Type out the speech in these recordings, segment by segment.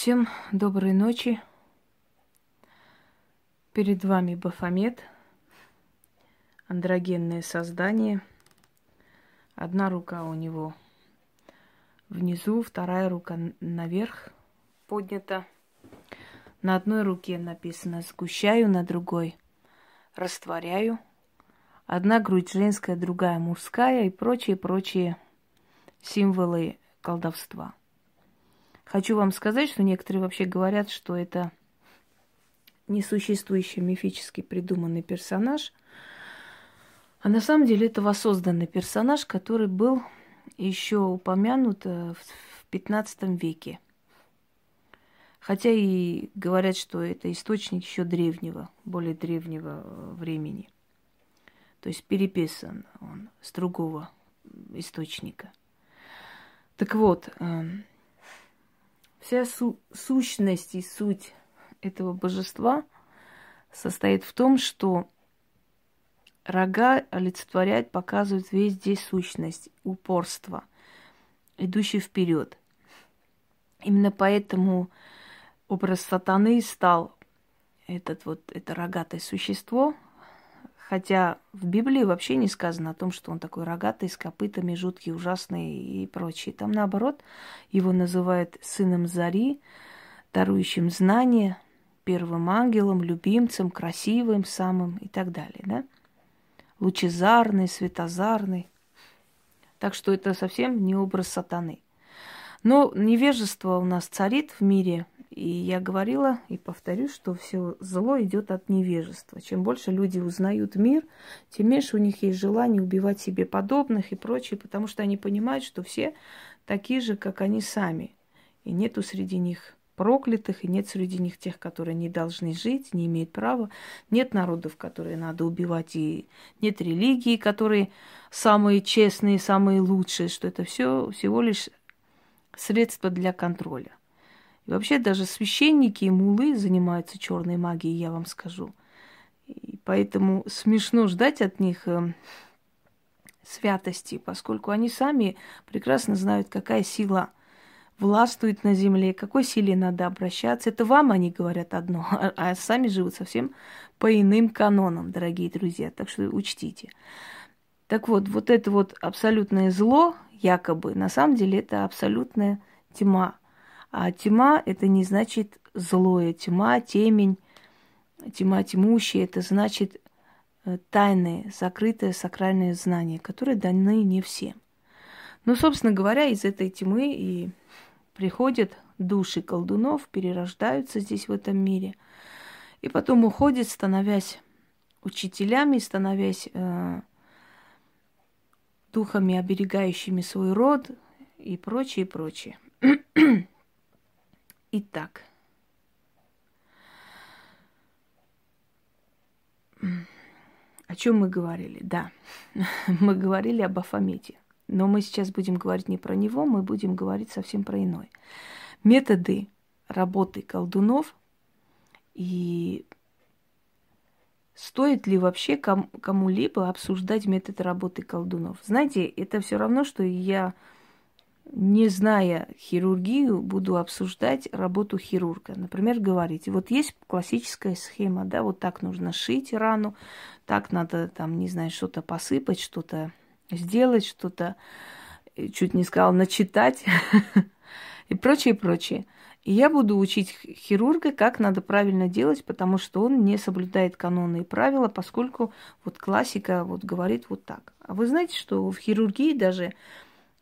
Всем доброй ночи. Перед вами Бафомет, андрогенное создание. Одна рука у него внизу, вторая рука наверх поднята. На одной руке написано «сгущаю», на другой «растворяю». Одна грудь женская, другая мужская и прочие-прочие символы колдовства – Хочу вам сказать, что некоторые вообще говорят, что это несуществующий мифически придуманный персонаж, а на самом деле это воссозданный персонаж, который был еще упомянут э, в 15 веке. Хотя и говорят, что это источник еще древнего, более древнего э, времени. То есть переписан он с другого источника. Так вот, эм, Вся су- сущность и суть этого божества состоит в том, что рога олицетворяют, показывают везде сущность, упорство, идущий вперед. Именно поэтому образ сатаны стал этот вот, это рогатое существо, Хотя в Библии вообще не сказано о том, что он такой рогатый, с копытами, жуткий, ужасный и прочее. Там, наоборот, его называют сыном Зари, дарующим знания, первым ангелом, любимцем, красивым самым и так далее, да? Лучезарный, светозарный. Так что это совсем не образ сатаны. Но невежество у нас царит в мире, и я говорила и повторю, что все зло идет от невежества. Чем больше люди узнают мир, тем меньше у них есть желание убивать себе подобных и прочее, потому что они понимают, что все такие же, как они сами. И нету среди них проклятых, и нет среди них тех, которые не должны жить, не имеют права. Нет народов, которые надо убивать, и нет религии, которые самые честные, самые лучшие, что это все всего лишь средство для контроля. Вообще даже священники и мулы занимаются черной магией, я вам скажу. И поэтому смешно ждать от них э, святости, поскольку они сами прекрасно знают, какая сила властвует на земле, какой силе надо обращаться. Это вам они говорят одно, а, а сами живут совсем по иным канонам, дорогие друзья. Так что учтите. Так вот, вот это вот абсолютное зло, якобы, на самом деле это абсолютная тьма. А тьма это не значит злое. Тьма, темень, тьма тьмущая, это значит э, тайное, закрытое сакральное знание, которое даны не всем. Ну, собственно говоря, из этой тьмы и приходят души колдунов, перерождаются здесь, в этом мире, и потом уходят, становясь учителями, становясь э, духами, оберегающими свой род и прочее, прочее. Итак. О чем мы говорили? Да, мы говорили об Афамете. Но мы сейчас будем говорить не про него, мы будем говорить совсем про иное. Методы работы колдунов и стоит ли вообще ком- кому-либо обсуждать метод работы колдунов. Знаете, это все равно, что я не зная хирургию, буду обсуждать работу хирурга. Например, говорить, вот есть классическая схема, да, вот так нужно шить рану, так надо там, не знаю, что-то посыпать, что-то сделать, что-то, э, чуть не сказал, начитать и прочее, прочее. И я буду учить хирурга, как надо правильно делать, потому что он не соблюдает каноны и правила, поскольку вот классика вот говорит вот так. А вы знаете, что в хирургии даже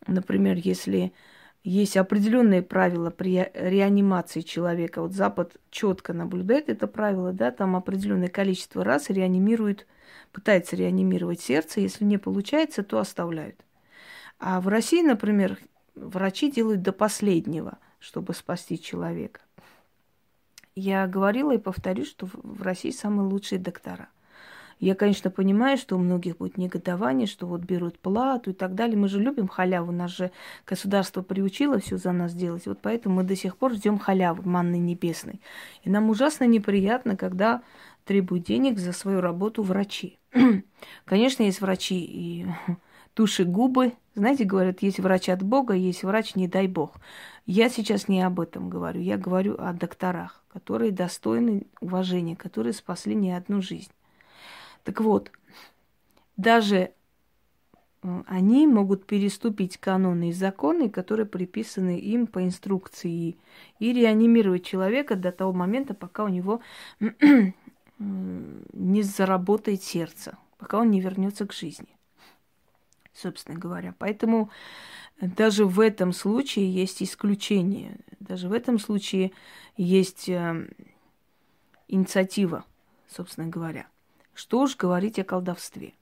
Например, если есть определенные правила при реанимации человека, вот Запад четко наблюдает это правило, да, там определенное количество раз реанимирует, пытается реанимировать сердце, если не получается, то оставляют. А в России, например, врачи делают до последнего, чтобы спасти человека. Я говорила и повторю, что в России самые лучшие доктора. Я, конечно, понимаю, что у многих будет негодование, что вот берут плату и так далее. Мы же любим халяву, нас же государство приучило все за нас делать. Вот поэтому мы до сих пор ждем халявы манны небесной. И нам ужасно неприятно, когда требуют денег за свою работу врачи. Конечно, есть врачи и туши-губы. Знаете, говорят, есть врач от Бога, есть врач, не дай Бог. Я сейчас не об этом говорю. Я говорю о докторах, которые достойны уважения, которые спасли не одну жизнь. Так вот, даже они могут переступить каноны и законы, которые приписаны им по инструкции, и реанимировать человека до того момента, пока у него не заработает сердце, пока он не вернется к жизни, собственно говоря. Поэтому даже в этом случае есть исключение. Даже в этом случае есть э, инициатива, собственно говоря. Что уж говорить о колдовстве.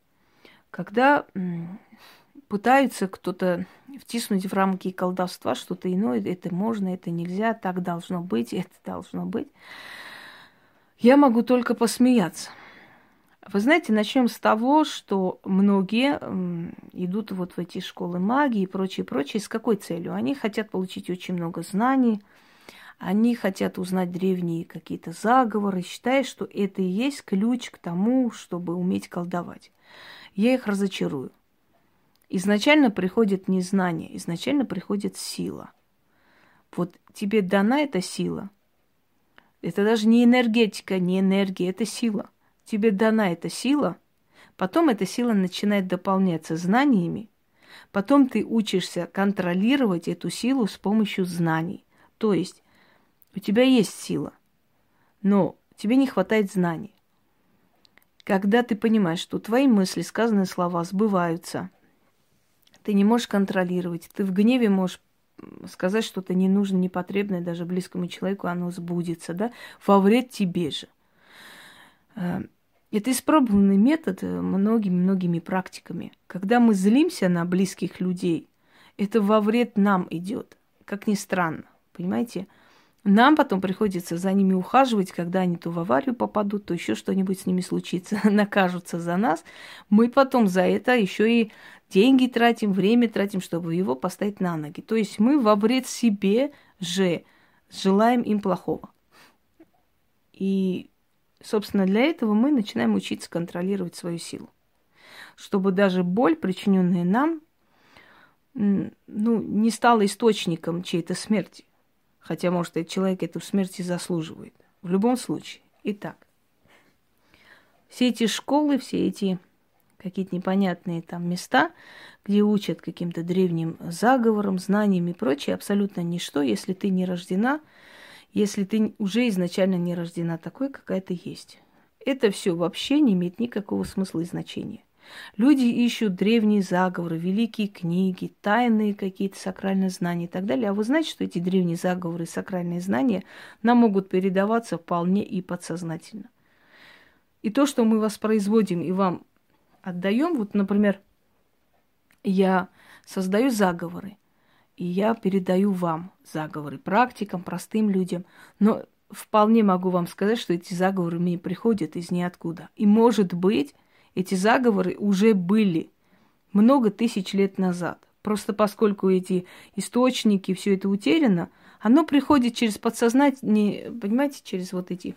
Когда пытаются кто-то втиснуть в рамки колдовства что-то иное, это можно, это нельзя, так должно быть, это должно быть, я могу только посмеяться. Вы знаете, начнем с того, что многие идут вот в эти школы магии и прочее, прочее. С какой целью? Они хотят получить очень много знаний, они хотят узнать древние какие-то заговоры, считая, что это и есть ключ к тому, чтобы уметь колдовать. Я их разочарую. Изначально приходит не знание, изначально приходит сила. Вот тебе дана эта сила. Это даже не энергетика, не энергия, это сила. Тебе дана эта сила, потом эта сила начинает дополняться знаниями, потом ты учишься контролировать эту силу с помощью знаний. То есть у тебя есть сила, но тебе не хватает знаний. Когда ты понимаешь, что твои мысли, сказанные слова сбываются, ты не можешь контролировать, ты в гневе можешь сказать что-то ненужное, непотребное даже близкому человеку, оно сбудется, да, во вред тебе же. Э, это испробованный метод многими-многими практиками. Когда мы злимся на близких людей, это во вред нам идет, как ни странно, понимаете? Нам потом приходится за ними ухаживать, когда они то в аварию попадут, то еще что-нибудь с ними случится, накажутся за нас. Мы потом за это еще и деньги тратим, время тратим, чтобы его поставить на ноги. То есть мы во вред себе же желаем им плохого. И, собственно, для этого мы начинаем учиться контролировать свою силу. Чтобы даже боль, причиненная нам, ну, не стала источником чьей-то смерти. Хотя, может, этот человек эту смерть и заслуживает. В любом случае. Итак, все эти школы, все эти какие-то непонятные там места, где учат каким-то древним заговорам, знаниям и прочее, абсолютно ничто, если ты не рождена, если ты уже изначально не рождена такой, какая ты есть. Это все вообще не имеет никакого смысла и значения. Люди ищут древние заговоры, великие книги, тайные какие-то сакральные знания и так далее. А вы знаете, что эти древние заговоры и сакральные знания нам могут передаваться вполне и подсознательно. И то, что мы воспроизводим и вам отдаем, вот, например, я создаю заговоры, и я передаю вам заговоры, практикам, простым людям, но вполне могу вам сказать, что эти заговоры мне приходят из ниоткуда. И, может быть, эти заговоры уже были много тысяч лет назад. Просто поскольку эти источники, все это утеряно, оно приходит через подсознание, понимаете, через вот эти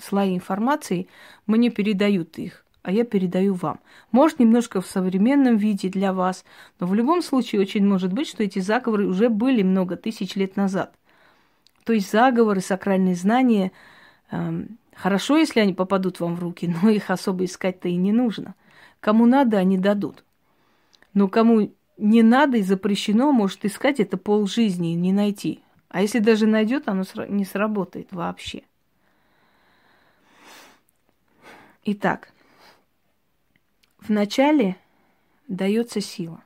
слои информации, мне передают их, а я передаю вам. Может, немножко в современном виде для вас, но в любом случае очень может быть, что эти заговоры уже были много тысяч лет назад. То есть заговоры, сакральные знания эм, Хорошо, если они попадут вам в руки, но их особо искать-то и не нужно. Кому надо, они дадут. Но кому не надо и запрещено, может искать это полжизни и не найти. А если даже найдет, оно не сработает вообще. Итак, вначале дается сила.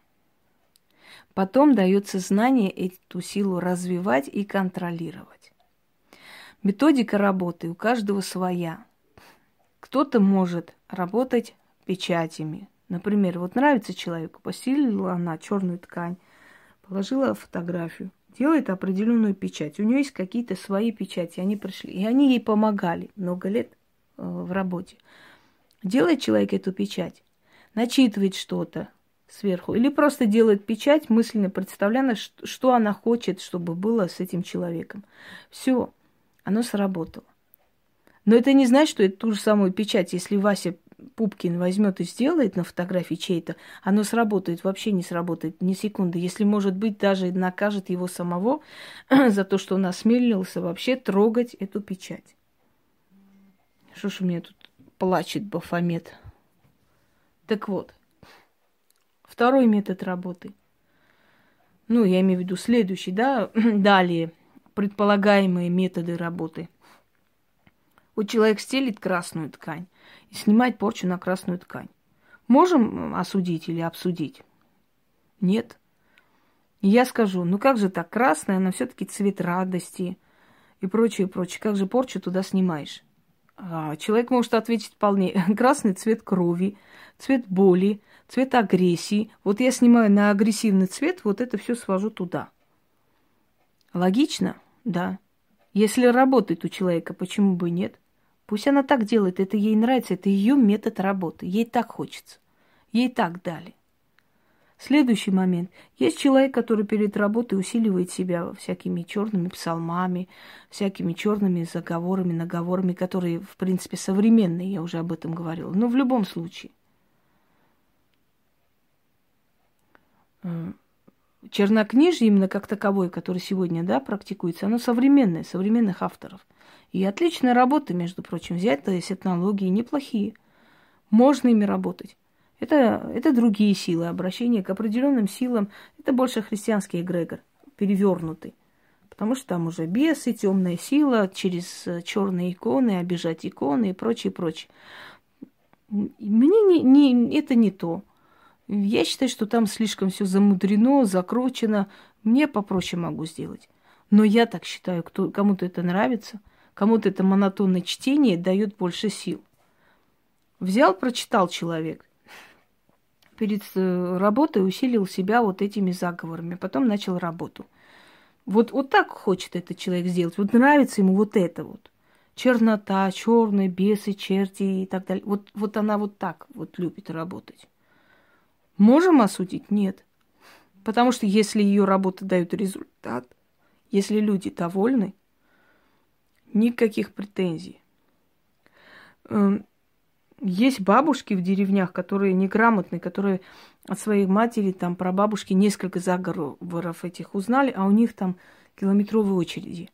Потом дается знание эту силу развивать и контролировать. Методика работы у каждого своя. Кто-то может работать печатями. Например, вот нравится человеку, постелила она черную ткань, положила фотографию, делает определенную печать. У нее есть какие-то свои печати, они пришли, и они ей помогали много лет э, в работе. Делает человек эту печать, начитывает что-то сверху, или просто делает печать, мысленно представляя, что она хочет, чтобы было с этим человеком. Все оно сработало. Но это не значит, что это ту же самую печать, если Вася Пупкин возьмет и сделает на фотографии чей-то, оно сработает, вообще не сработает ни секунды. Если, может быть, даже накажет его самого за то, что он осмелился вообще трогать эту печать. Что ж у меня тут плачет Бафомет? Так вот, второй метод работы. Ну, я имею в виду следующий, да, далее, предполагаемые методы работы. Вот человек стелит красную ткань и снимает порчу на красную ткань. Можем осудить или обсудить? Нет. Я скажу, ну как же так, красная, она все-таки цвет радости и прочее, прочее. Как же порчу туда снимаешь? А человек может ответить вполне. Красный цвет крови, цвет боли, цвет агрессии. Вот я снимаю на агрессивный цвет, вот это все свожу туда. Логично? Да. Если работает у человека, почему бы нет? Пусть она так делает, это ей нравится, это ее метод работы, ей так хочется, ей так дали. Следующий момент. Есть человек, который перед работой усиливает себя всякими черными псалмами, всякими черными заговорами, наговорами, которые, в принципе, современные, я уже об этом говорила. Но в любом случае. Чернокнижие именно как таковое, которое сегодня да, практикуется, оно современное, современных авторов. И отличная работа, между прочим, взять, то есть этнологии неплохие. Можно ими работать. Это, это другие силы, обращение к определенным силам. Это больше христианский эгрегор, перевернутый. Потому что там уже бесы, темная сила, через черные иконы, обижать иконы и прочее, прочее. Мне не, не, это не то. Я считаю, что там слишком все замудрено, закручено. Мне попроще могу сделать. Но я так считаю, кто, кому-то это нравится – Кому-то это монотонное чтение дает больше сил. Взял, прочитал человек. Перед э, работой усилил себя вот этими заговорами. Потом начал работу. Вот, вот так хочет этот человек сделать. Вот нравится ему вот это вот. Чернота, черные бесы, черти и так далее. Вот, вот она вот так вот любит работать. Можем осудить? Нет. Потому что если ее работа дает результат, если люди довольны, никаких претензий. Эм, есть бабушки в деревнях, которые неграмотные, которые от своей матери, там, про бабушки несколько заговоров этих узнали, а у них там километровые очереди.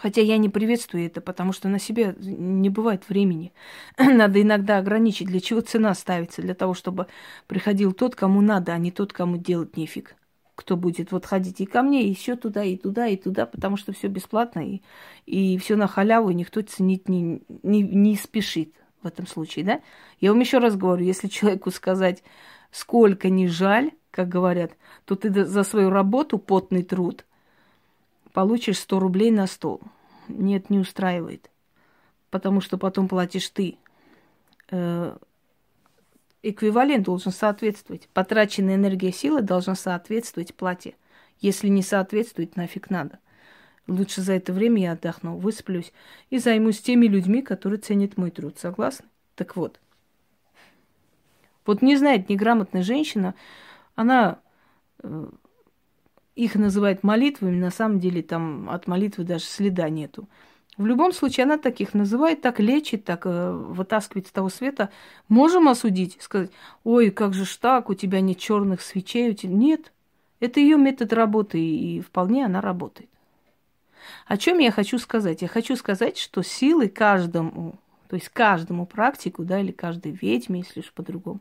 Хотя я не приветствую это, потому что на себе не бывает времени. Надо иногда ограничить, для чего цена ставится, для того, чтобы приходил тот, кому надо, а не тот, кому делать нефиг кто будет вот ходить и ко мне, и еще туда, и туда, и туда, потому что все бесплатно, и, и все на халяву, и никто ценить не, не, не спешит в этом случае, да? Я вам еще раз говорю, если человеку сказать, сколько не жаль, как говорят, то ты за свою работу, потный труд, получишь 100 рублей на стол. Нет, не устраивает. Потому что потом платишь ты. Э, эквивалент должен соответствовать. Потраченная энергия силы должна соответствовать плате. Если не соответствует, нафиг надо. Лучше за это время я отдохну, высплюсь и займусь теми людьми, которые ценят мой труд. Согласны? Так вот. Вот не знает неграмотная женщина, она э, их называет молитвами, на самом деле там от молитвы даже следа нету. В любом случае, она таких называет, так лечит, так э, вытаскивает с того света. Можем осудить, сказать, ой, как же ж так, у тебя нет черных свечей. У тебя... Нет, это ее метод работы, и вполне она работает. О чем я хочу сказать? Я хочу сказать, что силы каждому, то есть каждому практику, да, или каждой ведьме, если уж по-другому,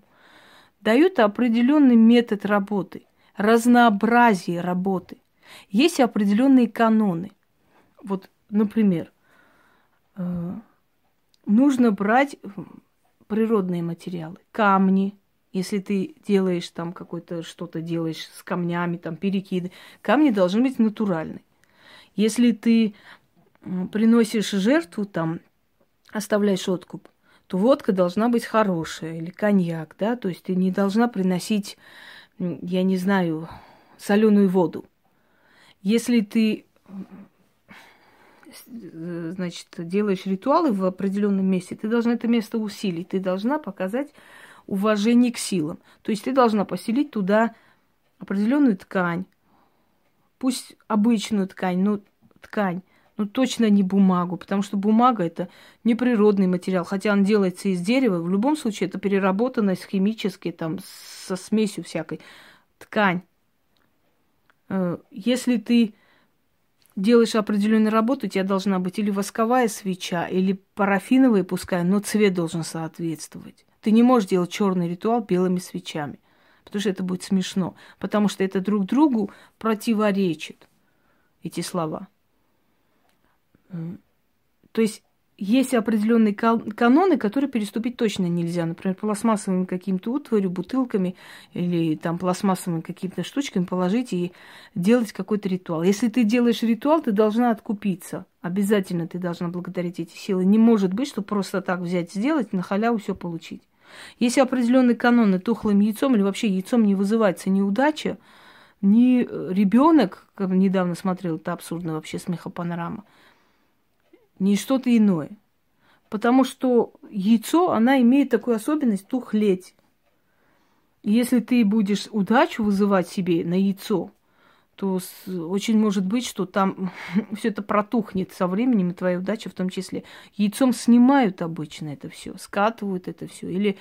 дают определенный метод работы, разнообразие работы. Есть определенные каноны. Вот, например, Э, нужно брать природные материалы, камни, если ты делаешь там какое-то что-то делаешь с камнями, там перекиды, камни должны быть натуральные. Если ты приносишь жертву, там оставляешь откуп, то водка должна быть хорошая или коньяк, да, то есть ты не должна приносить, я не знаю, соленую воду. Если ты Э, значит, делаешь ритуалы в определенном месте, ты должна это место усилить, ты должна показать уважение к силам. То есть ты должна поселить туда определенную ткань, пусть обычную ткань, но ткань, Ну, точно не бумагу, потому что бумага это не природный материал, хотя он делается из дерева. В любом случае, это переработанная химически, там, со смесью всякой ткань. Э, если ты делаешь определенную работу, у тебя должна быть или восковая свеча, или парафиновая, пускай, но цвет должен соответствовать. Ты не можешь делать черный ритуал белыми свечами, потому что это будет смешно, потому что это друг другу противоречит, эти слова. То есть есть определенные каноны, которые переступить точно нельзя. Например, пластмассовыми каким-то утварью, бутылками или там пластмассовыми какими-то штучками положить и делать какой-то ритуал. Если ты делаешь ритуал, ты должна откупиться. Обязательно ты должна благодарить эти силы. Не может быть, что просто так взять, сделать, на халяву все получить. Если определенные каноны тухлым яйцом или вообще яйцом не вызывается неудача, ни ребенок, как недавно смотрел, это абсурдно вообще смехопанорама, не что-то иное. Потому что яйцо, она имеет такую особенность тухлеть. если ты будешь удачу вызывать себе на яйцо, то очень может быть, что там все это протухнет со временем, и твоя удача в том числе. Яйцом снимают обычно это все, скатывают это все, или,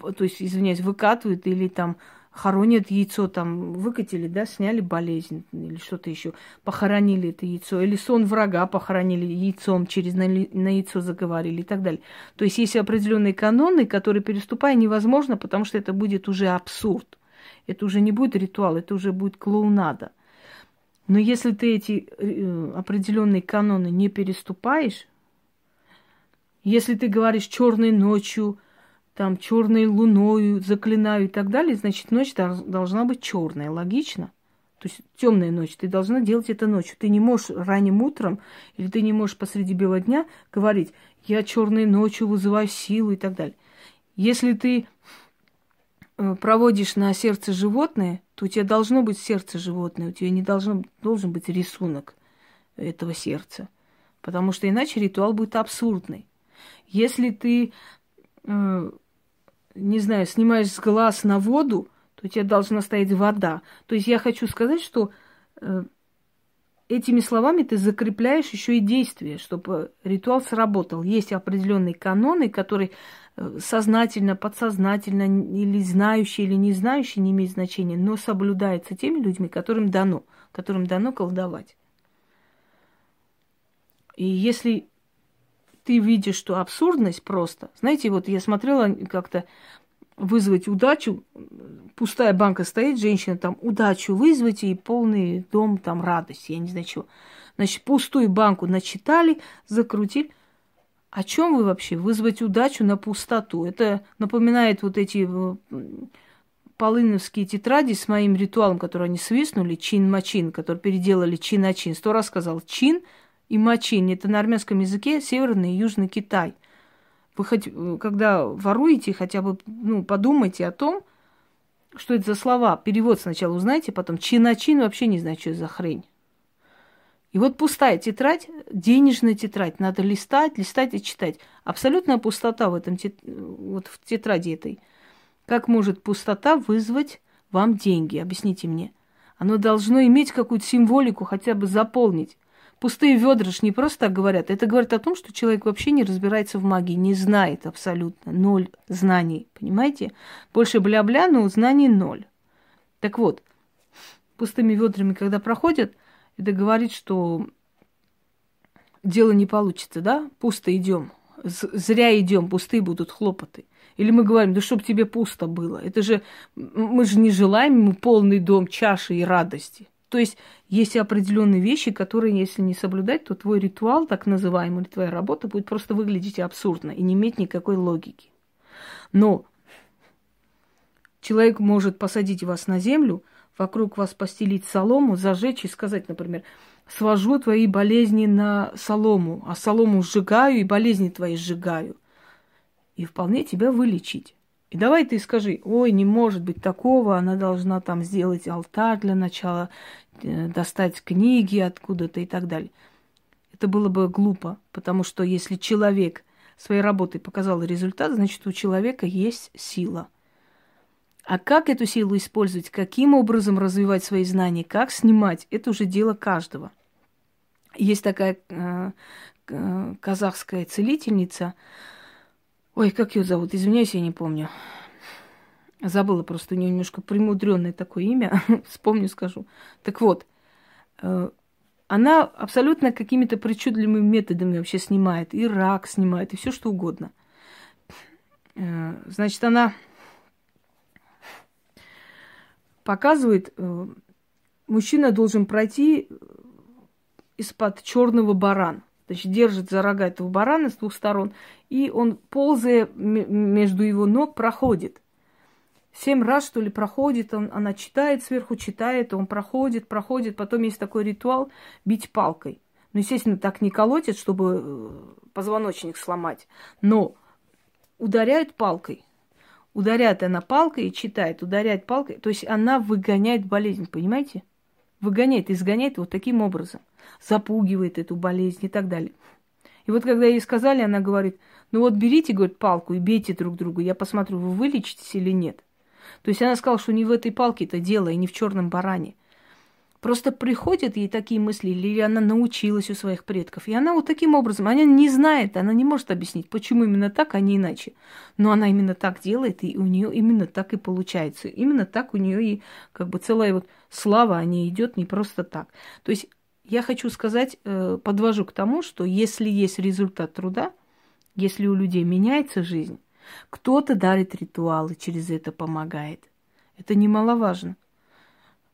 то есть, извиняюсь, выкатывают, или там хоронят яйцо, там выкатили, да, сняли болезнь или что-то еще, похоронили это яйцо, или сон врага похоронили яйцом, через на, на яйцо заговорили и так далее. То есть есть определенные каноны, которые переступая невозможно, потому что это будет уже абсурд. Это уже не будет ритуал, это уже будет клоунада. Но если ты эти э, определенные каноны не переступаешь, если ты говоришь черной ночью, там черной луною заклинаю и так далее, значит, ночь должна быть черная, логично. То есть темная ночь, ты должна делать это ночью. Ты не можешь ранним утром или ты не можешь посреди белого дня говорить, я черной ночью вызываю силу и так далее. Если ты э, проводишь на сердце животное, то у тебя должно быть сердце животное, у тебя не должно, должен быть рисунок этого сердца. Потому что иначе ритуал будет абсурдный. Если ты э, не знаю, снимаешь с глаз на воду, то у тебя должна стоять вода. То есть я хочу сказать, что э, этими словами ты закрепляешь еще и действие, чтобы ритуал сработал. Есть определенные каноны, которые э, сознательно, подсознательно, или знающие, или не знающие, не имеет значения, но соблюдаются теми людьми, которым дано, которым дано колдовать. И если ты видишь, что абсурдность просто. Знаете, вот я смотрела как-то вызвать удачу, пустая банка стоит, женщина там, удачу вызвать и полный дом там радости, я не знаю чего. Значит, пустую банку начитали, закрутили. О чем вы вообще? Вызвать удачу на пустоту. Это напоминает вот эти э, полыновские тетради с моим ритуалом, который они свистнули, чин-мачин, который переделали чин-ачин. Сто раз сказал чин – и мачин. Это на армянском языке Северный и Южный Китай. Вы хоть, э, когда воруете, хотя бы ну, подумайте о том, что это за слова. Перевод сначала узнайте, потом чин-чин вообще не знаю, что это за хрень. И вот пустая тетрадь, денежная тетрадь, надо листать, листать и читать. Абсолютная пустота в этом вот в тетради этой. Как может пустота вызвать вам деньги? Объясните мне. Оно должно иметь какую-то символику, хотя бы заполнить. Пустые ведра ж не просто так говорят. Это говорит о том, что человек вообще не разбирается в магии, не знает абсолютно. Ноль знаний, понимаете? Больше бля-бля, но знаний ноль. Так вот, пустыми ведрами, когда проходят, это говорит, что дело не получится, да? Пусто идем. Зря идем, пустые будут хлопоты. Или мы говорим, да чтоб тебе пусто было. Это же, мы же не желаем ему полный дом чаши и радости. То есть есть определенные вещи, которые, если не соблюдать, то твой ритуал, так называемый, твоя работа будет просто выглядеть абсурдно и не иметь никакой логики. Но человек может посадить вас на землю, вокруг вас постелить солому, зажечь и сказать, например, свожу твои болезни на солому, а солому сжигаю и болезни твои сжигаю. И вполне тебя вылечить. И давай ты скажи, ой, не может быть такого, она должна там сделать алтарь для начала, э, достать книги откуда-то и так далее. Это было бы глупо, потому что если человек своей работой показал результат, значит, у человека есть сила. А как эту силу использовать, каким образом развивать свои знания, как снимать, это уже дело каждого. Есть такая э, э, казахская целительница. Ой, как ее зовут? Извиняюсь, я не помню. Забыла просто, у нее немножко премудренное такое имя. Вспомню, скажу. Так вот, э, она абсолютно какими-то причудливыми методами вообще снимает. И рак снимает, и все что угодно. Э, значит, она показывает, э, мужчина должен пройти из-под черного барана. Значит, держит за рога этого барана с двух сторон, и он, ползая между его ног, проходит. Семь раз, что ли, проходит, он, она читает сверху, читает, он проходит, проходит. Потом есть такой ритуал бить палкой. Ну, естественно, так не колотит, чтобы э, позвоночник сломать, но ударяет палкой. Ударяет она палкой и читает, ударяет палкой. То есть она выгоняет болезнь, понимаете? Выгоняет, изгоняет вот таким образом. Запугивает эту болезнь и так далее. И вот когда ей сказали, она говорит, ну вот берите, говорит, палку и бейте друг друга, я посмотрю, вы вылечитесь или нет. То есть она сказала, что не в этой палке это дело и не в черном баране. Просто приходят ей такие мысли, или она научилась у своих предков. И она вот таким образом, она не знает, она не может объяснить, почему именно так, а не иначе. Но она именно так делает, и у нее именно так и получается. Именно так у нее и как бы целая вот слава о ней идет не просто так. То есть я хочу сказать, э, подвожу к тому, что если есть результат труда, если у людей меняется жизнь, кто-то дарит ритуалы, через это помогает. Это немаловажно.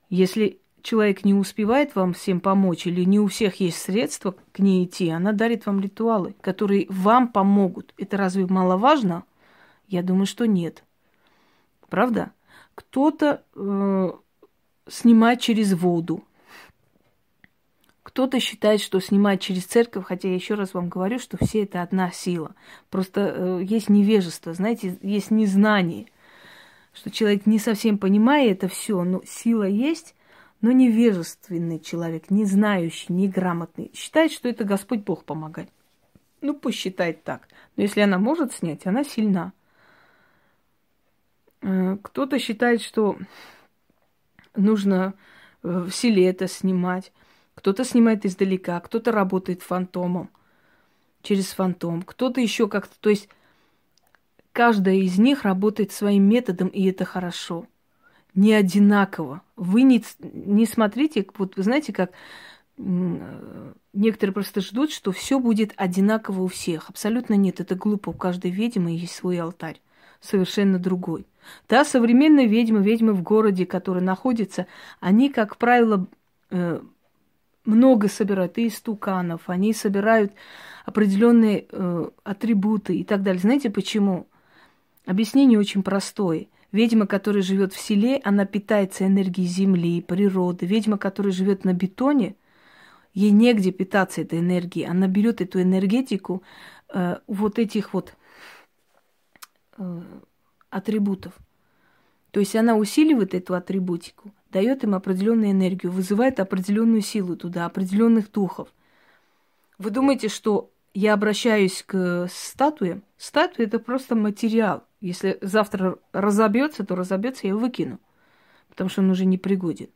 Если человек не успевает вам всем помочь или не у всех есть средства к ней идти, она дарит вам ритуалы, которые вам помогут. Это разве маловажно? Я думаю, что нет. Правда? Кто-то э, снимает через воду. Кто-то считает, что снимать через церковь, хотя я еще раз вам говорю, что все это одна сила. Просто э, есть невежество, знаете, есть незнание, что человек не совсем понимает это все, но сила есть, но невежественный человек, не знающий, неграмотный, считает, что это Господь Бог помогает. Ну, пусть считает так. Но если она может снять, она сильна. Э, кто-то считает, что нужно э, в селе это снимать. Кто-то снимает издалека, кто-то работает фантомом, через фантом, кто-то еще как-то. То есть каждая из них работает своим методом, и это хорошо не одинаково. Вы не, не смотрите, вот вы знаете, как некоторые просто ждут, что все будет одинаково у всех. Абсолютно нет, это глупо. У каждой ведьмы есть свой алтарь, совершенно другой. Да, современные ведьмы, ведьмы в городе, которые находятся, они, как правило, э, много собирают и истуканов, они собирают определенные э, атрибуты и так далее. Знаете почему? Объяснение очень простое. Ведьма, которая живет в селе, она питается энергией земли, природы. Ведьма, которая живет на бетоне, ей негде питаться этой энергией. Она берет эту энергетику э, вот этих вот э, атрибутов. То есть она усиливает эту атрибутику, дает им определенную энергию, вызывает определенную силу туда, определенных духов. Вы думаете, что я обращаюсь к статуям? Статуя это просто материал. Если завтра разобьется, то разобьется, я его выкину, потому что он уже не пригоден.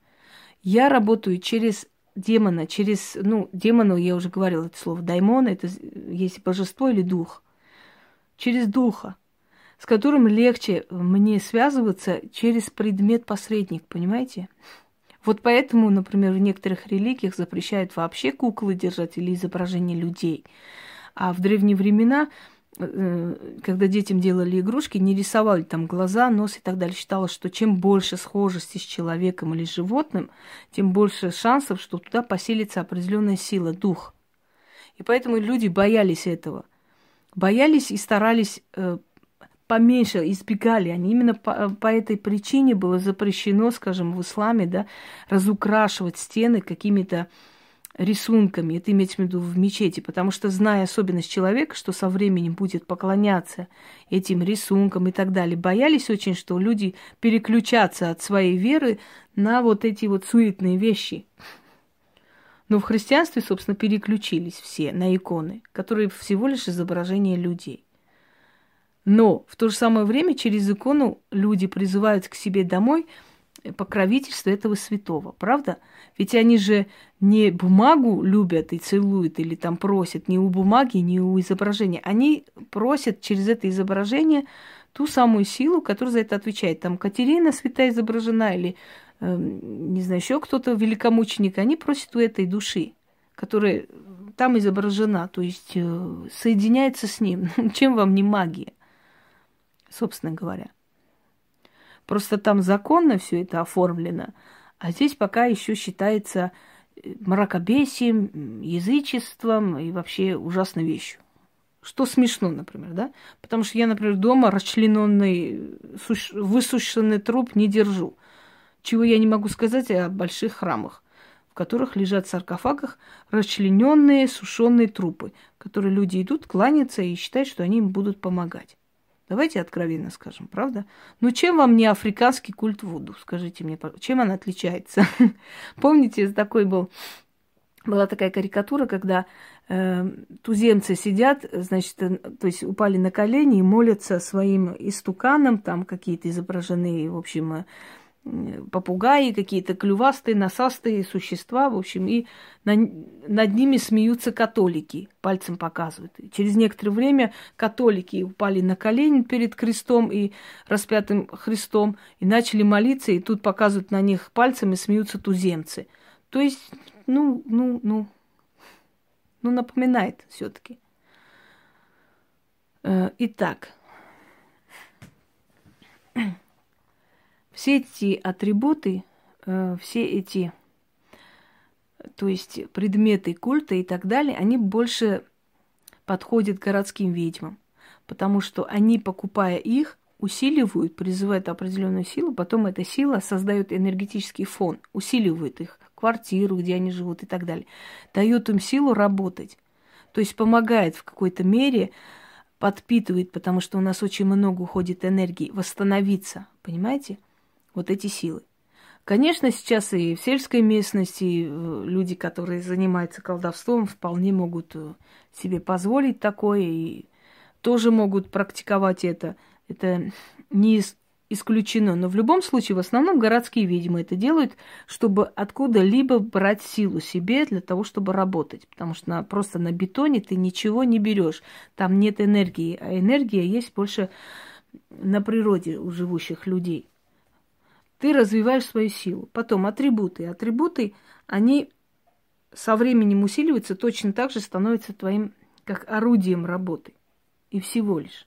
Я работаю через демона, через, ну, демону, я уже говорила это слово, даймон, это есть божество или дух. Через духа, с которым легче мне связываться через предмет-посредник, понимаете? Вот поэтому, например, в некоторых религиях запрещают вообще куклы держать или изображения людей. А в древние времена Э, когда детям делали игрушки, не рисовали там глаза, нос и так далее. Считалось, что чем больше схожести с человеком или животным, тем больше шансов, что туда поселится определенная сила, дух. И поэтому люди боялись этого. Боялись и старались э, поменьше, избегали они. Именно по, по этой причине было запрещено, скажем, в исламе, да, разукрашивать стены какими-то рисунками, это имеется в виду в мечети, потому что, зная особенность человека, что со временем будет поклоняться этим рисункам и так далее, боялись очень, что люди переключатся от своей веры на вот эти вот суетные вещи. Но в христианстве, собственно, переключились все на иконы, которые всего лишь изображение людей. Но в то же самое время через икону люди призывают к себе домой покровительство этого святого, правда? Ведь они же не бумагу любят и целуют или там просят не у бумаги, не у изображения. Они просят через это изображение ту самую силу, которая за это отвечает. Там Катерина святая изображена или, э, не знаю, еще кто-то великомученик. Они просят у этой души, которая там изображена, то есть э, соединяется с ним. Чем вам не магия, собственно говоря. Просто там законно все это оформлено, а здесь пока еще считается э, мракобесием, язычеством и вообще ужасной вещью. Что смешно, например, да? Потому что я, например, дома расчлененный, высушенный труп не держу. Чего я не могу сказать о больших храмах, в которых лежат в саркофагах расчлененные сушеные трупы, которые люди идут, кланяться и считают, что они им будут помогать. Давайте откровенно скажем, правда? Ну чем вам не африканский культ Вуду? Скажите мне, чем он отличается? Помните, такой был, была такая карикатура, когда э, туземцы сидят, значит, э, то есть упали на колени и молятся своим истуканам, там какие-то изображены, в общем, э, попугаи, какие-то клювастые, носастые существа, в общем, и на, над ними смеются католики, пальцем показывают. И через некоторое время католики упали на колени перед крестом и распятым Христом и начали молиться, и тут показывают на них пальцем и смеются туземцы. То есть, ну, ну, ну, ну, напоминает все-таки. Э, итак, все эти атрибуты, э, все эти, то есть предметы культа и так далее, они больше подходят городским ведьмам, потому что они, покупая их, усиливают, призывают определенную силу, потом эта сила создает энергетический фон, усиливает их, квартиру, где они живут и так далее, дает им силу работать. То есть помогает в какой-то мере, подпитывает, потому что у нас очень много уходит энергии, восстановиться, понимаете? Вот эти силы. Конечно, сейчас и в сельской местности э, люди, которые занимаются колдовством, вполне могут э, себе позволить такое и тоже могут практиковать это. Это не исключено. Но в любом случае, в основном городские ведьмы это делают, чтобы откуда-либо брать силу себе для того, чтобы работать. Потому что на, просто на бетоне ты ничего не берешь. Там нет энергии, а энергия есть больше на природе у живущих людей ты развиваешь свою силу. Потом атрибуты. Атрибуты, они со временем усиливаются, точно так же становятся твоим как орудием работы. И всего лишь.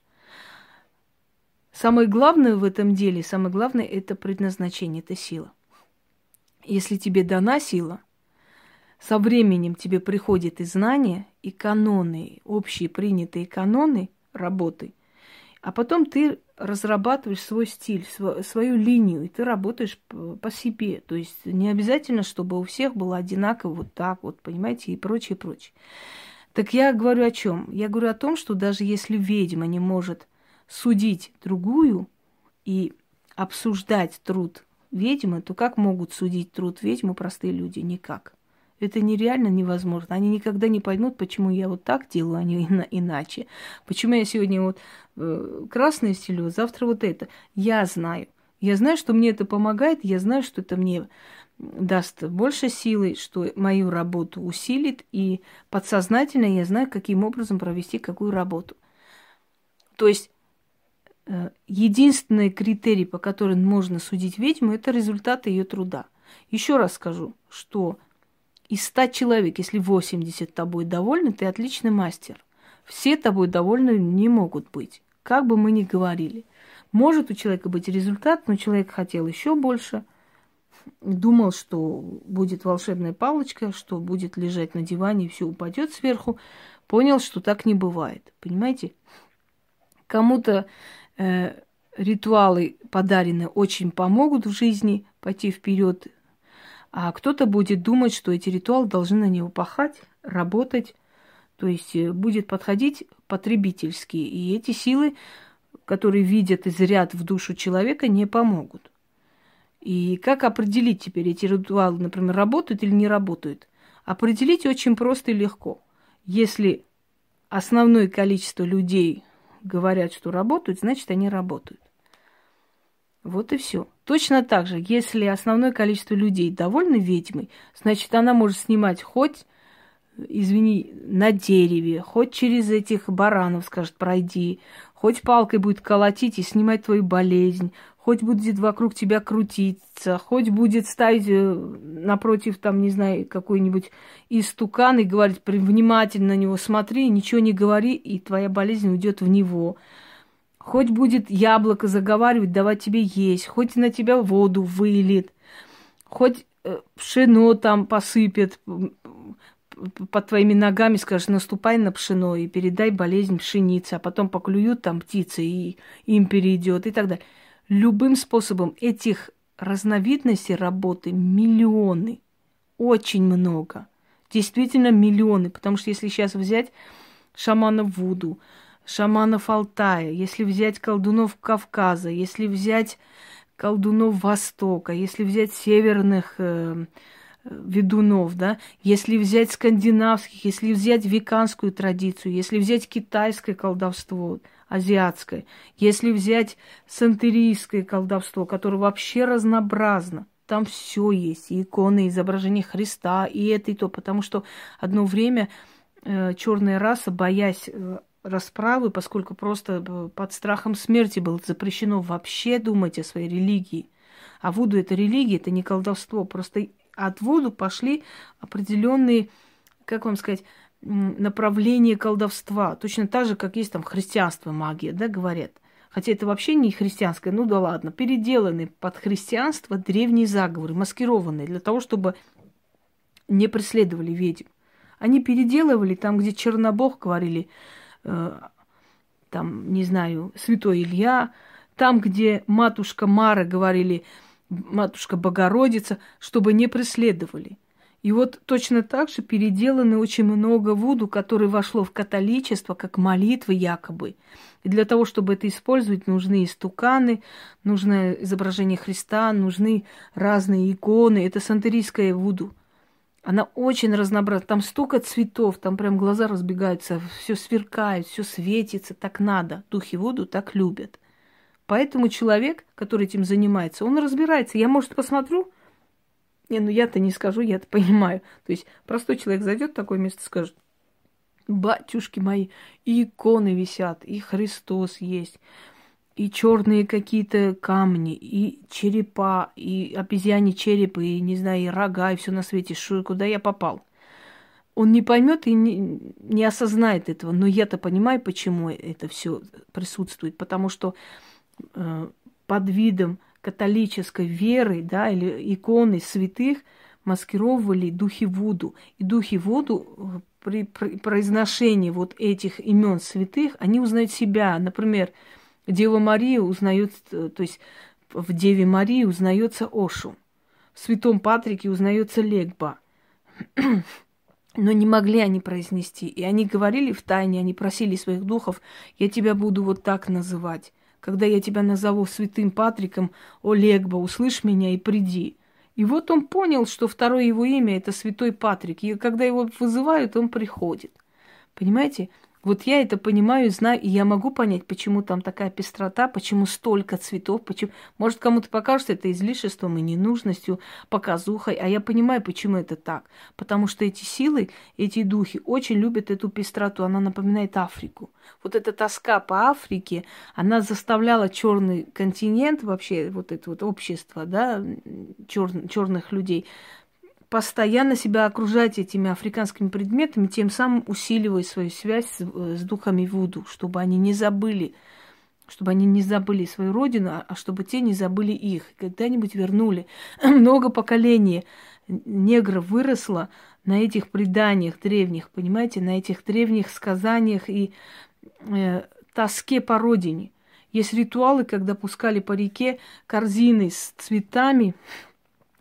Самое главное в этом деле, самое главное это предназначение, это сила. Если тебе дана сила, со временем тебе приходят и знания, и каноны, общие принятые каноны работы, а потом ты разрабатываешь свой стиль, свою линию, и ты работаешь по себе. То есть не обязательно, чтобы у всех было одинаково вот так вот, понимаете, и прочее, прочее. Так я говорю о чем? Я говорю о том, что даже если ведьма не может судить другую и обсуждать труд ведьмы, то как могут судить труд ведьмы простые люди? Никак. Это нереально невозможно. Они никогда не поймут, почему я вот так делаю, а не иначе. Почему я сегодня вот э, красное стелю, завтра вот это. Я знаю. Я знаю, что мне это помогает, я знаю, что это мне даст больше силы, что мою работу усилит, и подсознательно я знаю, каким образом провести какую работу. То есть э, единственный критерий, по которому можно судить ведьму, это результаты ее труда. Еще раз скажу, что из 100 человек, если 80 тобой довольны, ты отличный мастер. Все тобой довольны не могут быть, как бы мы ни говорили. Может у человека быть результат, но человек хотел еще больше, думал, что будет волшебная палочка, что будет лежать на диване и все упадет сверху, понял, что так не бывает. Понимаете? Кому-то э, ритуалы подаренные очень помогут в жизни пойти вперед, а кто-то будет думать, что эти ритуалы должны на него пахать, работать, то есть э, будет подходить потребительски. И эти силы, которые видят и зрят в душу человека, не помогут. И как определить теперь эти ритуалы, например, работают или не работают? Определить очень просто и легко. Если основное количество людей говорят, что работают, значит, они работают. Вот и все. Точно так же, если основное количество людей довольны ведьмой, значит, она может снимать хоть, извини, на дереве, хоть через этих баранов, скажет, пройди, хоть палкой будет колотить и снимать твою болезнь, хоть будет вокруг тебя крутиться, хоть будет ставить э, напротив, там, не знаю, какой-нибудь истукан и говорить, внимательно на него смотри, ничего не говори, и твоя болезнь уйдет в него. Хоть будет яблоко заговаривать, давать тебе есть, хоть на тебя воду вылит, хоть э, пшено там посыпет под твоими ногами, скажешь, наступай на пшено и передай болезнь пшеницы, а потом поклюют там птицы и им перейдет и так далее. Любым способом. Этих разновидностей работы миллионы, очень много. Действительно миллионы, потому что если сейчас взять шаманов Вуду, шаманов Алтая, если взять колдунов Кавказа, если взять колдунов Востока, если взять северных э, ведунов, да, если взять скандинавских, если взять веканскую традицию, если взять китайское колдовство – азиатское, если взять сантерийское колдовство, которое вообще разнообразно, там все есть, и иконы, и изображение Христа, и это, и то, потому что одно время э, черная раса, боясь э, расправы, поскольку просто э, под страхом смерти было запрещено вообще думать о своей религии. А Вуду это религия, это не колдовство. Просто от Вуду пошли определенные, как вам сказать, направление колдовства. Точно так же, как есть там христианство, магия, да, говорят. Хотя это вообще не христианское, ну да ладно, переделаны под христианство древние заговоры, маскированные, для того, чтобы не преследовали ведьм. Они переделывали там, где Чернобог говорили, там, не знаю, Святой Илья, там, где матушка Мара говорили, матушка Богородица, чтобы не преследовали. И вот точно так же переделаны очень много вуду, которое вошло в католичество, как молитвы якобы. И для того, чтобы это использовать, нужны истуканы, нужно изображение Христа, нужны разные иконы. Это сантерийская вуду. Она очень разнообразна. Там столько цветов, там прям глаза разбегаются, все сверкает, все светится, так надо. Духи Вуду так любят. Поэтому человек, который этим занимается, он разбирается. Я, может, посмотрю, не, ну я-то не скажу, я-то понимаю. То есть простой человек зайдет в такое место и скажет, батюшки мои, и иконы висят, и Христос есть, и черные какие-то камни, и черепа, и обезьяне черепы, и, не знаю, и рога, и все на свете. Шо, куда я попал? Он не поймет и не, не осознает этого. Но я-то понимаю, почему это все присутствует. Потому что э, под видом католической веры, да, или иконы святых маскировали духи Вуду. И духи Вуду э, при, при произношении вот этих имен святых, они узнают себя. Например, Дева Мария узнает, э, то есть в Деве Марии узнается Ошу, в Святом Патрике узнается Легба. Но не могли они произнести. И они говорили в тайне, они просили своих духов, я тебя буду вот так называть когда я тебя назову святым Патриком, Олегба, услышь меня и приди. И вот он понял, что второе его имя – это святой Патрик. И когда его вызывают, он приходит. Понимаете? Вот я это понимаю, знаю, и я могу понять, почему там такая пестрота, почему столько цветов, почему... Может, кому-то покажется это излишеством и ненужностью, показухой, а я понимаю, почему это так. Потому что эти силы, эти духи очень любят эту пестроту, она напоминает Африку. Вот эта тоска по Африке, она заставляла черный континент, вообще вот это вот общество, да, чер... черных людей, постоянно себя окружать этими африканскими предметами, тем самым усиливая свою связь с, с духами Вуду, чтобы они не забыли, чтобы они не забыли свою родину, а, а чтобы те не забыли их, когда-нибудь вернули. Много поколений негров выросло на этих преданиях древних, понимаете, на этих древних сказаниях и э, тоске по родине. Есть ритуалы, когда пускали по реке корзины с цветами,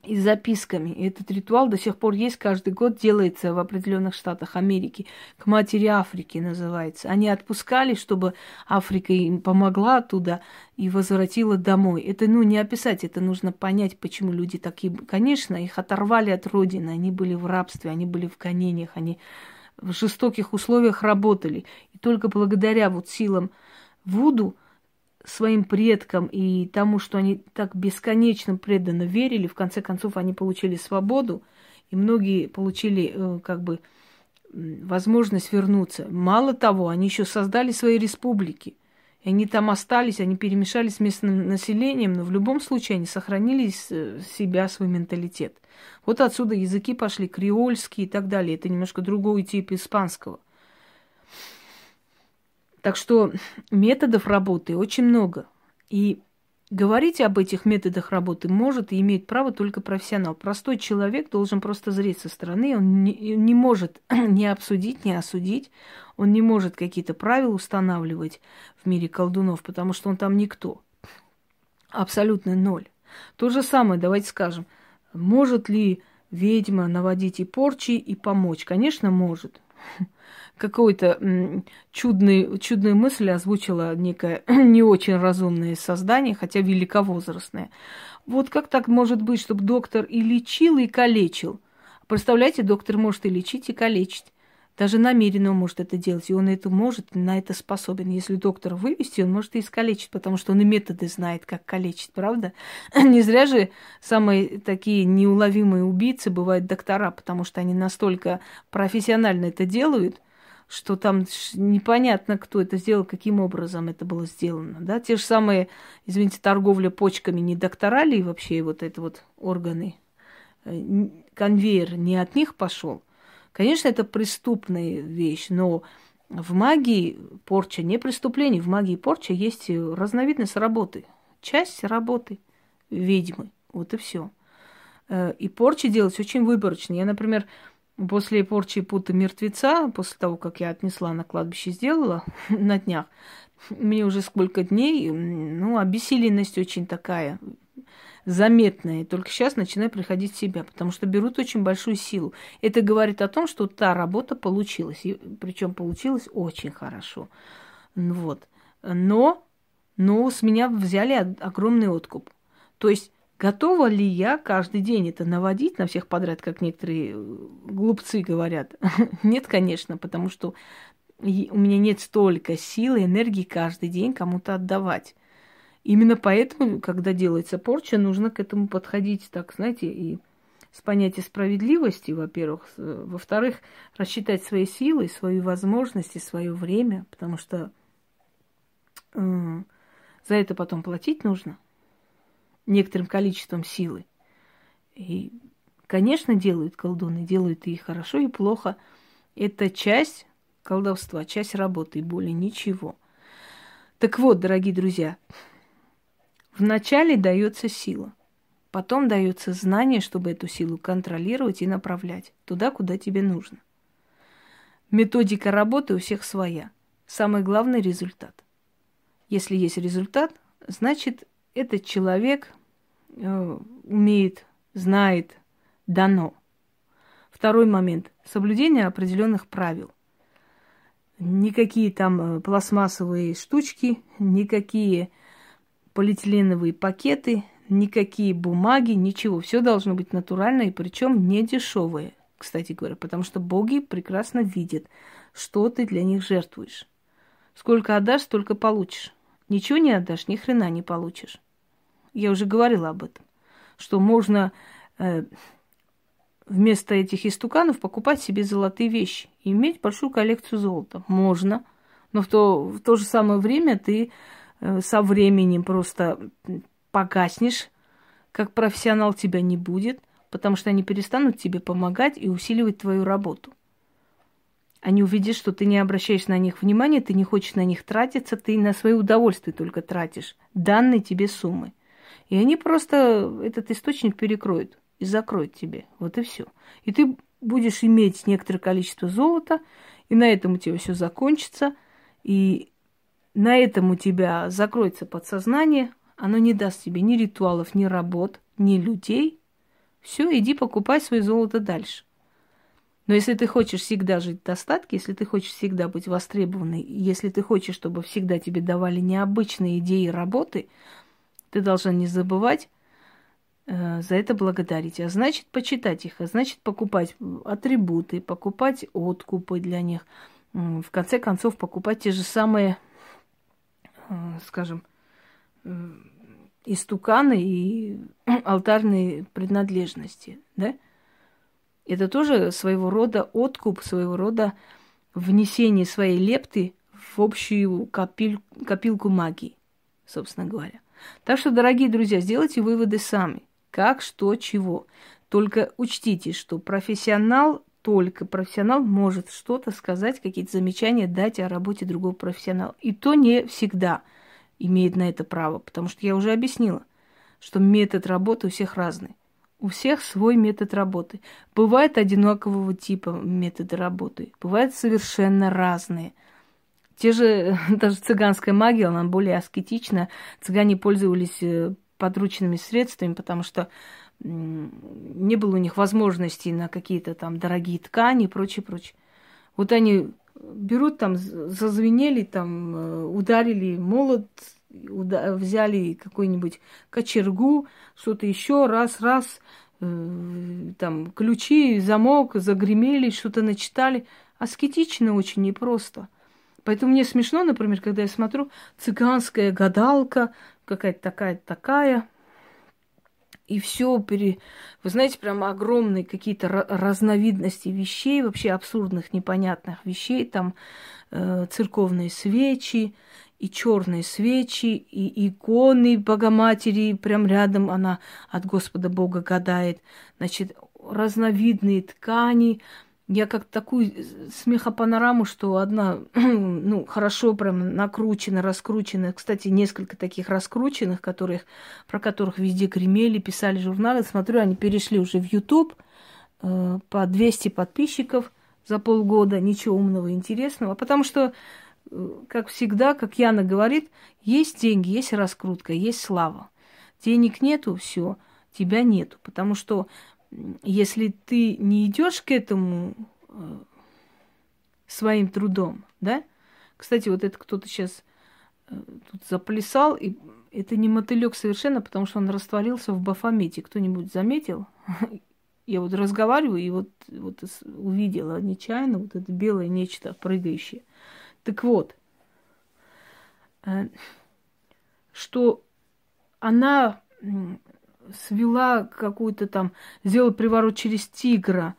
и записками. И этот ритуал до сих пор есть, каждый год делается в определенных штатах Америки. К матери Африки называется. Они отпускали, чтобы Африка им помогла оттуда и возвратила домой. Это, ну, не описать, это нужно понять, почему люди такие. Конечно, их оторвали от родины, они были в рабстве, они были в гонениях, они в жестоких условиях работали. И только благодаря вот силам Вуду своим предкам и тому, что они так бесконечно преданно верили, в конце концов они получили свободу, и многие получили э, как бы возможность вернуться. Мало того, они еще создали свои республики. И они там остались, они перемешались с местным населением, но в любом случае они сохранили э, себя, свой менталитет. Вот отсюда языки пошли, креольские и так далее. Это немножко другой тип испанского. Так что методов работы очень много. И говорить об этих методах работы может и имеет право только профессионал. Простой человек должен просто зреть со стороны, он не, не может не обсудить, не осудить, он не может какие-то правила устанавливать в мире колдунов, потому что он там никто. Абсолютно ноль. То же самое, давайте скажем, может ли ведьма наводить и порчи, и помочь? Конечно, может какой-то чудный, чудную мысль озвучила некое не очень разумное создание, хотя великовозрастное. Вот как так может быть, чтобы доктор и лечил, и калечил? Представляете, доктор может и лечить, и калечить. Даже намеренно он может это делать, и он это может, на это способен. Если доктора вывести, он может и искалечить, потому что он и методы знает, как калечить, правда? Не зря же самые такие неуловимые убийцы бывают доктора, потому что они настолько профессионально это делают, что там непонятно, кто это сделал, каким образом это было сделано. Да? Те же самые, извините, торговля почками не доктора ли вообще вот это вот органы, э, конвейер не от них пошел. Конечно, это преступная вещь, но в магии порча не преступление. В магии порча есть разновидность работы. Часть работы ведьмы. Вот и все. Э, и порчи делать очень выборочно. Я, например, После порчи пута мертвеца, после того, как я отнесла на кладбище, сделала на днях, мне уже сколько дней, ну, обессиленность очень такая заметная. Только сейчас начинаю приходить в себя, потому что берут очень большую силу. Это говорит о том, что та работа получилась. Причем получилась очень хорошо. Вот. Но, но с меня взяли огромный откуп. То есть Готова ли я каждый день это наводить на всех подряд, как некоторые э, глупцы говорят? Нет, конечно, потому что у меня нет столько силы, энергии каждый день кому-то отдавать. Именно поэтому, когда делается порча, нужно к этому подходить так, знаете, и с понятием справедливости, во-первых. Во-вторых, рассчитать свои силы, свои возможности, свое время, потому что э, за это потом платить нужно некоторым количеством силы. И, конечно, делают колдуны, делают и хорошо, и плохо. Это часть колдовства, часть работы, и более ничего. Так вот, дорогие друзья, вначале дается сила, потом дается знание, чтобы эту силу контролировать и направлять туда, куда тебе нужно. Методика работы у всех своя. Самый главный результат. Если есть результат, значит этот человек э, умеет, знает, дано. Второй момент. Соблюдение определенных правил. Никакие там э, пластмассовые штучки, никакие полиэтиленовые пакеты, никакие бумаги, ничего. Все должно быть натурально и причем не дешевое, кстати говоря, потому что боги прекрасно видят, что ты для них жертвуешь. Сколько отдашь, столько получишь. Ничего не отдашь, ни хрена не получишь. Я уже говорила об этом, что можно э, вместо этих истуканов покупать себе золотые вещи и иметь большую коллекцию золота. Можно, но в то, в то же самое время ты э, со временем просто погаснешь, как профессионал тебя не будет, потому что они перестанут тебе помогать и усиливать твою работу. Они увидят, что ты не обращаешь на них внимания, ты не хочешь на них тратиться, ты на свое удовольствие только тратишь данные тебе суммы. И они просто этот источник перекроют и закроют тебе. Вот и все. И ты будешь иметь некоторое количество золота, и на этом у тебя все закончится, и на этом у тебя закроется подсознание, оно не даст тебе ни ритуалов, ни работ, ни людей. Все, иди покупай свое золото дальше. Но если ты хочешь всегда жить в достатке, если ты хочешь всегда быть востребованной, если ты хочешь, чтобы всегда тебе давали необычные идеи работы, ты должна не забывать э, за это благодарить. А значит, почитать их, а значит, покупать атрибуты, покупать откупы для них. В конце концов, покупать те же самые, э, скажем, истуканы и алтарные принадлежности, да? Это тоже своего рода откуп, своего рода внесение своей лепты в общую копиль, копилку магии, собственно говоря. Так что, дорогие друзья, сделайте выводы сами. Как, что, чего. Только учтите, что профессионал, только профессионал может что-то сказать, какие-то замечания дать о работе другого профессионала. И то не всегда имеет на это право, потому что я уже объяснила, что метод работы у всех разный. У всех свой метод работы. Бывает одинакового типа методы работы, бывают совершенно разные. Те же, даже цыганская магия, она более аскетична. Цыгане пользовались э, подручными средствами, потому что не было у них возможности на какие-то там дорогие ткани и прочее, прочее. Вот они берут там, зазвенели, там, э, ударили молот, взяли какую-нибудь кочергу, что-то еще, раз, раз, э, там, ключи, замок, загремели, что-то начитали. Аскетично очень непросто. Поэтому мне смешно, например, когда я смотрю цыганская гадалка, какая-то такая-такая, и все пере... Вы знаете, прям огромные какие-то разновидности вещей, вообще абсурдных, непонятных вещей. Там э, церковные свечи, и черные свечи, и иконы Богоматери, прям рядом она от Господа Бога гадает. Значит, разновидные ткани, я как такую смехопанораму, что одна, ну, хорошо прям накручена, раскручена. Кстати, несколько таких раскрученных, которых, про которых везде гремели, писали журналы. Смотрю, они перешли уже в YouTube э, по 200 подписчиков за полгода. Ничего умного интересного. Потому что, как всегда, как Яна говорит, есть деньги, есть раскрутка, есть слава. Денег нету, все, тебя нету. Потому что если ты не идешь к этому э, своим трудом, да? Кстати, вот это кто-то сейчас э, тут заплясал, и это не мотылек совершенно, потому что он растворился в бафомете. Кто-нибудь заметил? Я вот разговариваю и вот, вот увидела нечаянно вот это белое нечто прыгающее. Так вот, э, что она свела какую-то там, сделала приворот через тигра.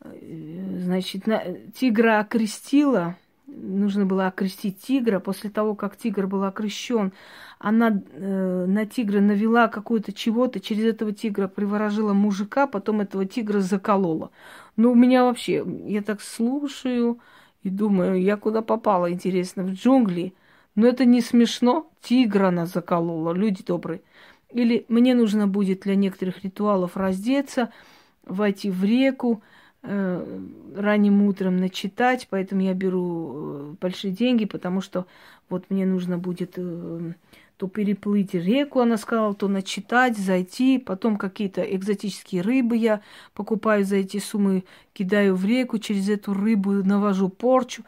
Э, значит, на, тигра окрестила, нужно было окрестить тигра. После того, как тигр был окрещен, она э, на тигра навела какую-то чего-то, через этого тигра приворожила мужика, потом этого тигра заколола. Ну, у меня вообще, я так слушаю и думаю, я куда попала, интересно, в джунгли. Но это не смешно. Тигра она заколола, люди добрые. Или мне нужно будет для некоторых ритуалов раздеться, войти в реку, э, ранним утром начитать, поэтому я беру э, большие деньги, потому что вот мне нужно будет э, то переплыть реку, она сказала, то начитать, зайти, потом какие-то экзотические рыбы я покупаю за эти суммы, кидаю в реку, через эту рыбу навожу порчу.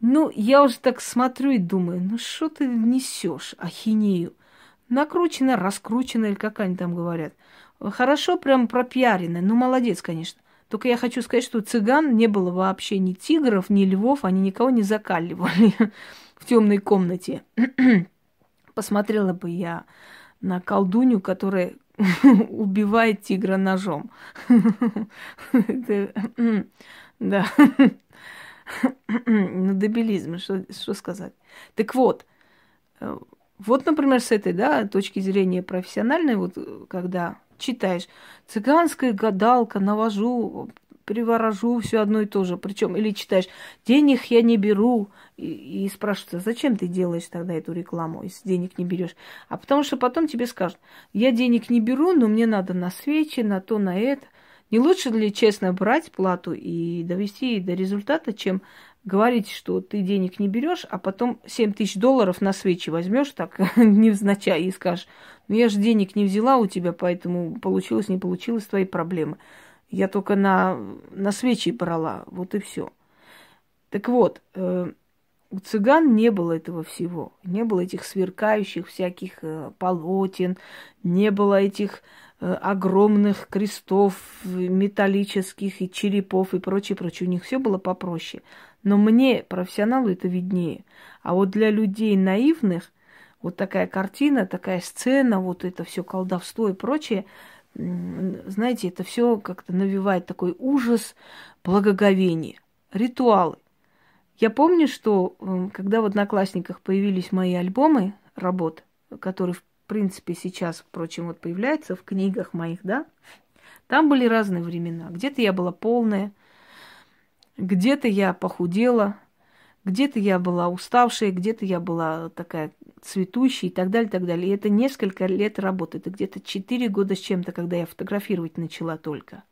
Ну, я уже так смотрю и думаю, ну что ты несешь, ахинею? накручено, раскручено, или как они там говорят. Хорошо прям пропиарено, ну молодец, конечно. Только я хочу сказать, что цыган не было вообще ни тигров, ни львов, они никого не закаливали в темной комнате. Посмотрела бы я на колдунью, которая убивает тигра ножом. Да. Ну, дебилизм, что сказать. Так вот, э, вот, например, с этой да, точки зрения профессиональной, вот когда читаешь цыганская гадалка, навожу, приворожу, все одно и то же. Причем, или читаешь, денег я не беру, и, и спрашивается, зачем ты делаешь тогда эту рекламу, если денег не берешь? А потому что потом тебе скажут, я денег не беру, но мне надо на свечи, на то, на это. Не лучше ли честно брать плату и довести до результата, чем говорить, что ты денег не берешь, а потом 7 тысяч долларов на свечи возьмешь так невзначай и скажешь, ну я же денег не взяла у тебя, поэтому получилось, не получилось, твои проблемы. Я только на, на свечи брала, вот и все. Так вот, э, у цыган не было этого всего. Не было этих сверкающих всяких э, полотен, не было этих э, огромных крестов металлических и черепов и прочее, прочее. У них все было попроще. Но мне, профессионалу, это виднее. А вот для людей наивных, вот такая картина, такая сцена, вот это все колдовство и прочее, знаете, это все как-то навевает такой ужас, благоговение, ритуалы. Я помню, что когда в Одноклассниках появились мои альбомы работ, которые, в принципе, сейчас, впрочем, вот появляются в книгах моих, да, там были разные времена. Где-то я была полная, где-то я похудела, где-то я была уставшая, где-то я была такая цветущая и так далее, и так далее. И это несколько лет работы. Это где-то 4 года с чем-то, когда я фотографировать начала только.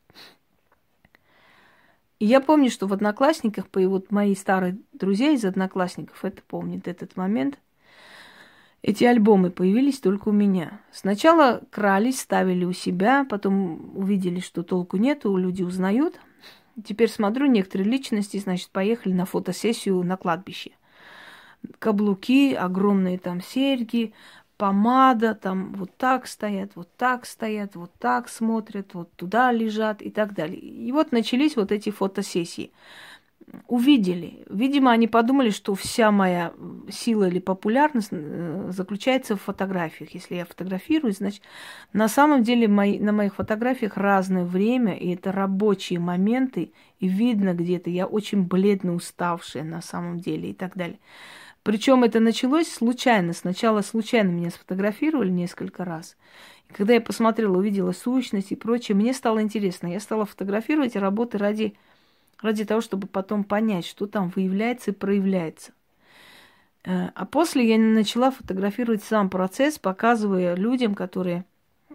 И я помню, что в Одноклассниках, по вот мои старые друзья из Одноклассников, это помнят этот момент, эти альбомы появились только у меня. Сначала крались, ставили у себя, потом увидели, что толку нету, люди узнают – Теперь смотрю, некоторые личности, значит, поехали на фотосессию на кладбище. Каблуки, огромные там серьги, помада, там вот так стоят, вот так стоят, вот так смотрят, вот туда лежат и так далее. И вот начались вот эти фотосессии увидели. Видимо, они подумали, что вся моя сила или популярность э, заключается в фотографиях. Если я фотографирую, значит, на самом деле мои, на моих фотографиях разное время, и это рабочие моменты, и видно где-то, я очень бледно уставшая на самом деле и так далее. Причем это началось случайно. Сначала случайно меня сфотографировали несколько раз. И когда я посмотрела, увидела сущность и прочее, мне стало интересно. Я стала фотографировать работы ради ради того, чтобы потом понять, что там выявляется и проявляется. Э, а после я начала фотографировать сам процесс, показывая людям, которые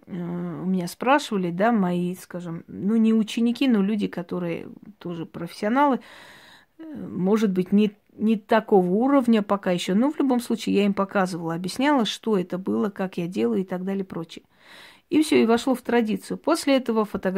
э, у меня спрашивали, да, мои, скажем, ну не ученики, но люди, которые тоже профессионалы, э, может быть, не, не такого уровня пока еще, но в любом случае я им показывала, объясняла, что это было, как я делаю и так далее, прочее. И все, и вошло в традицию. После этого фотографии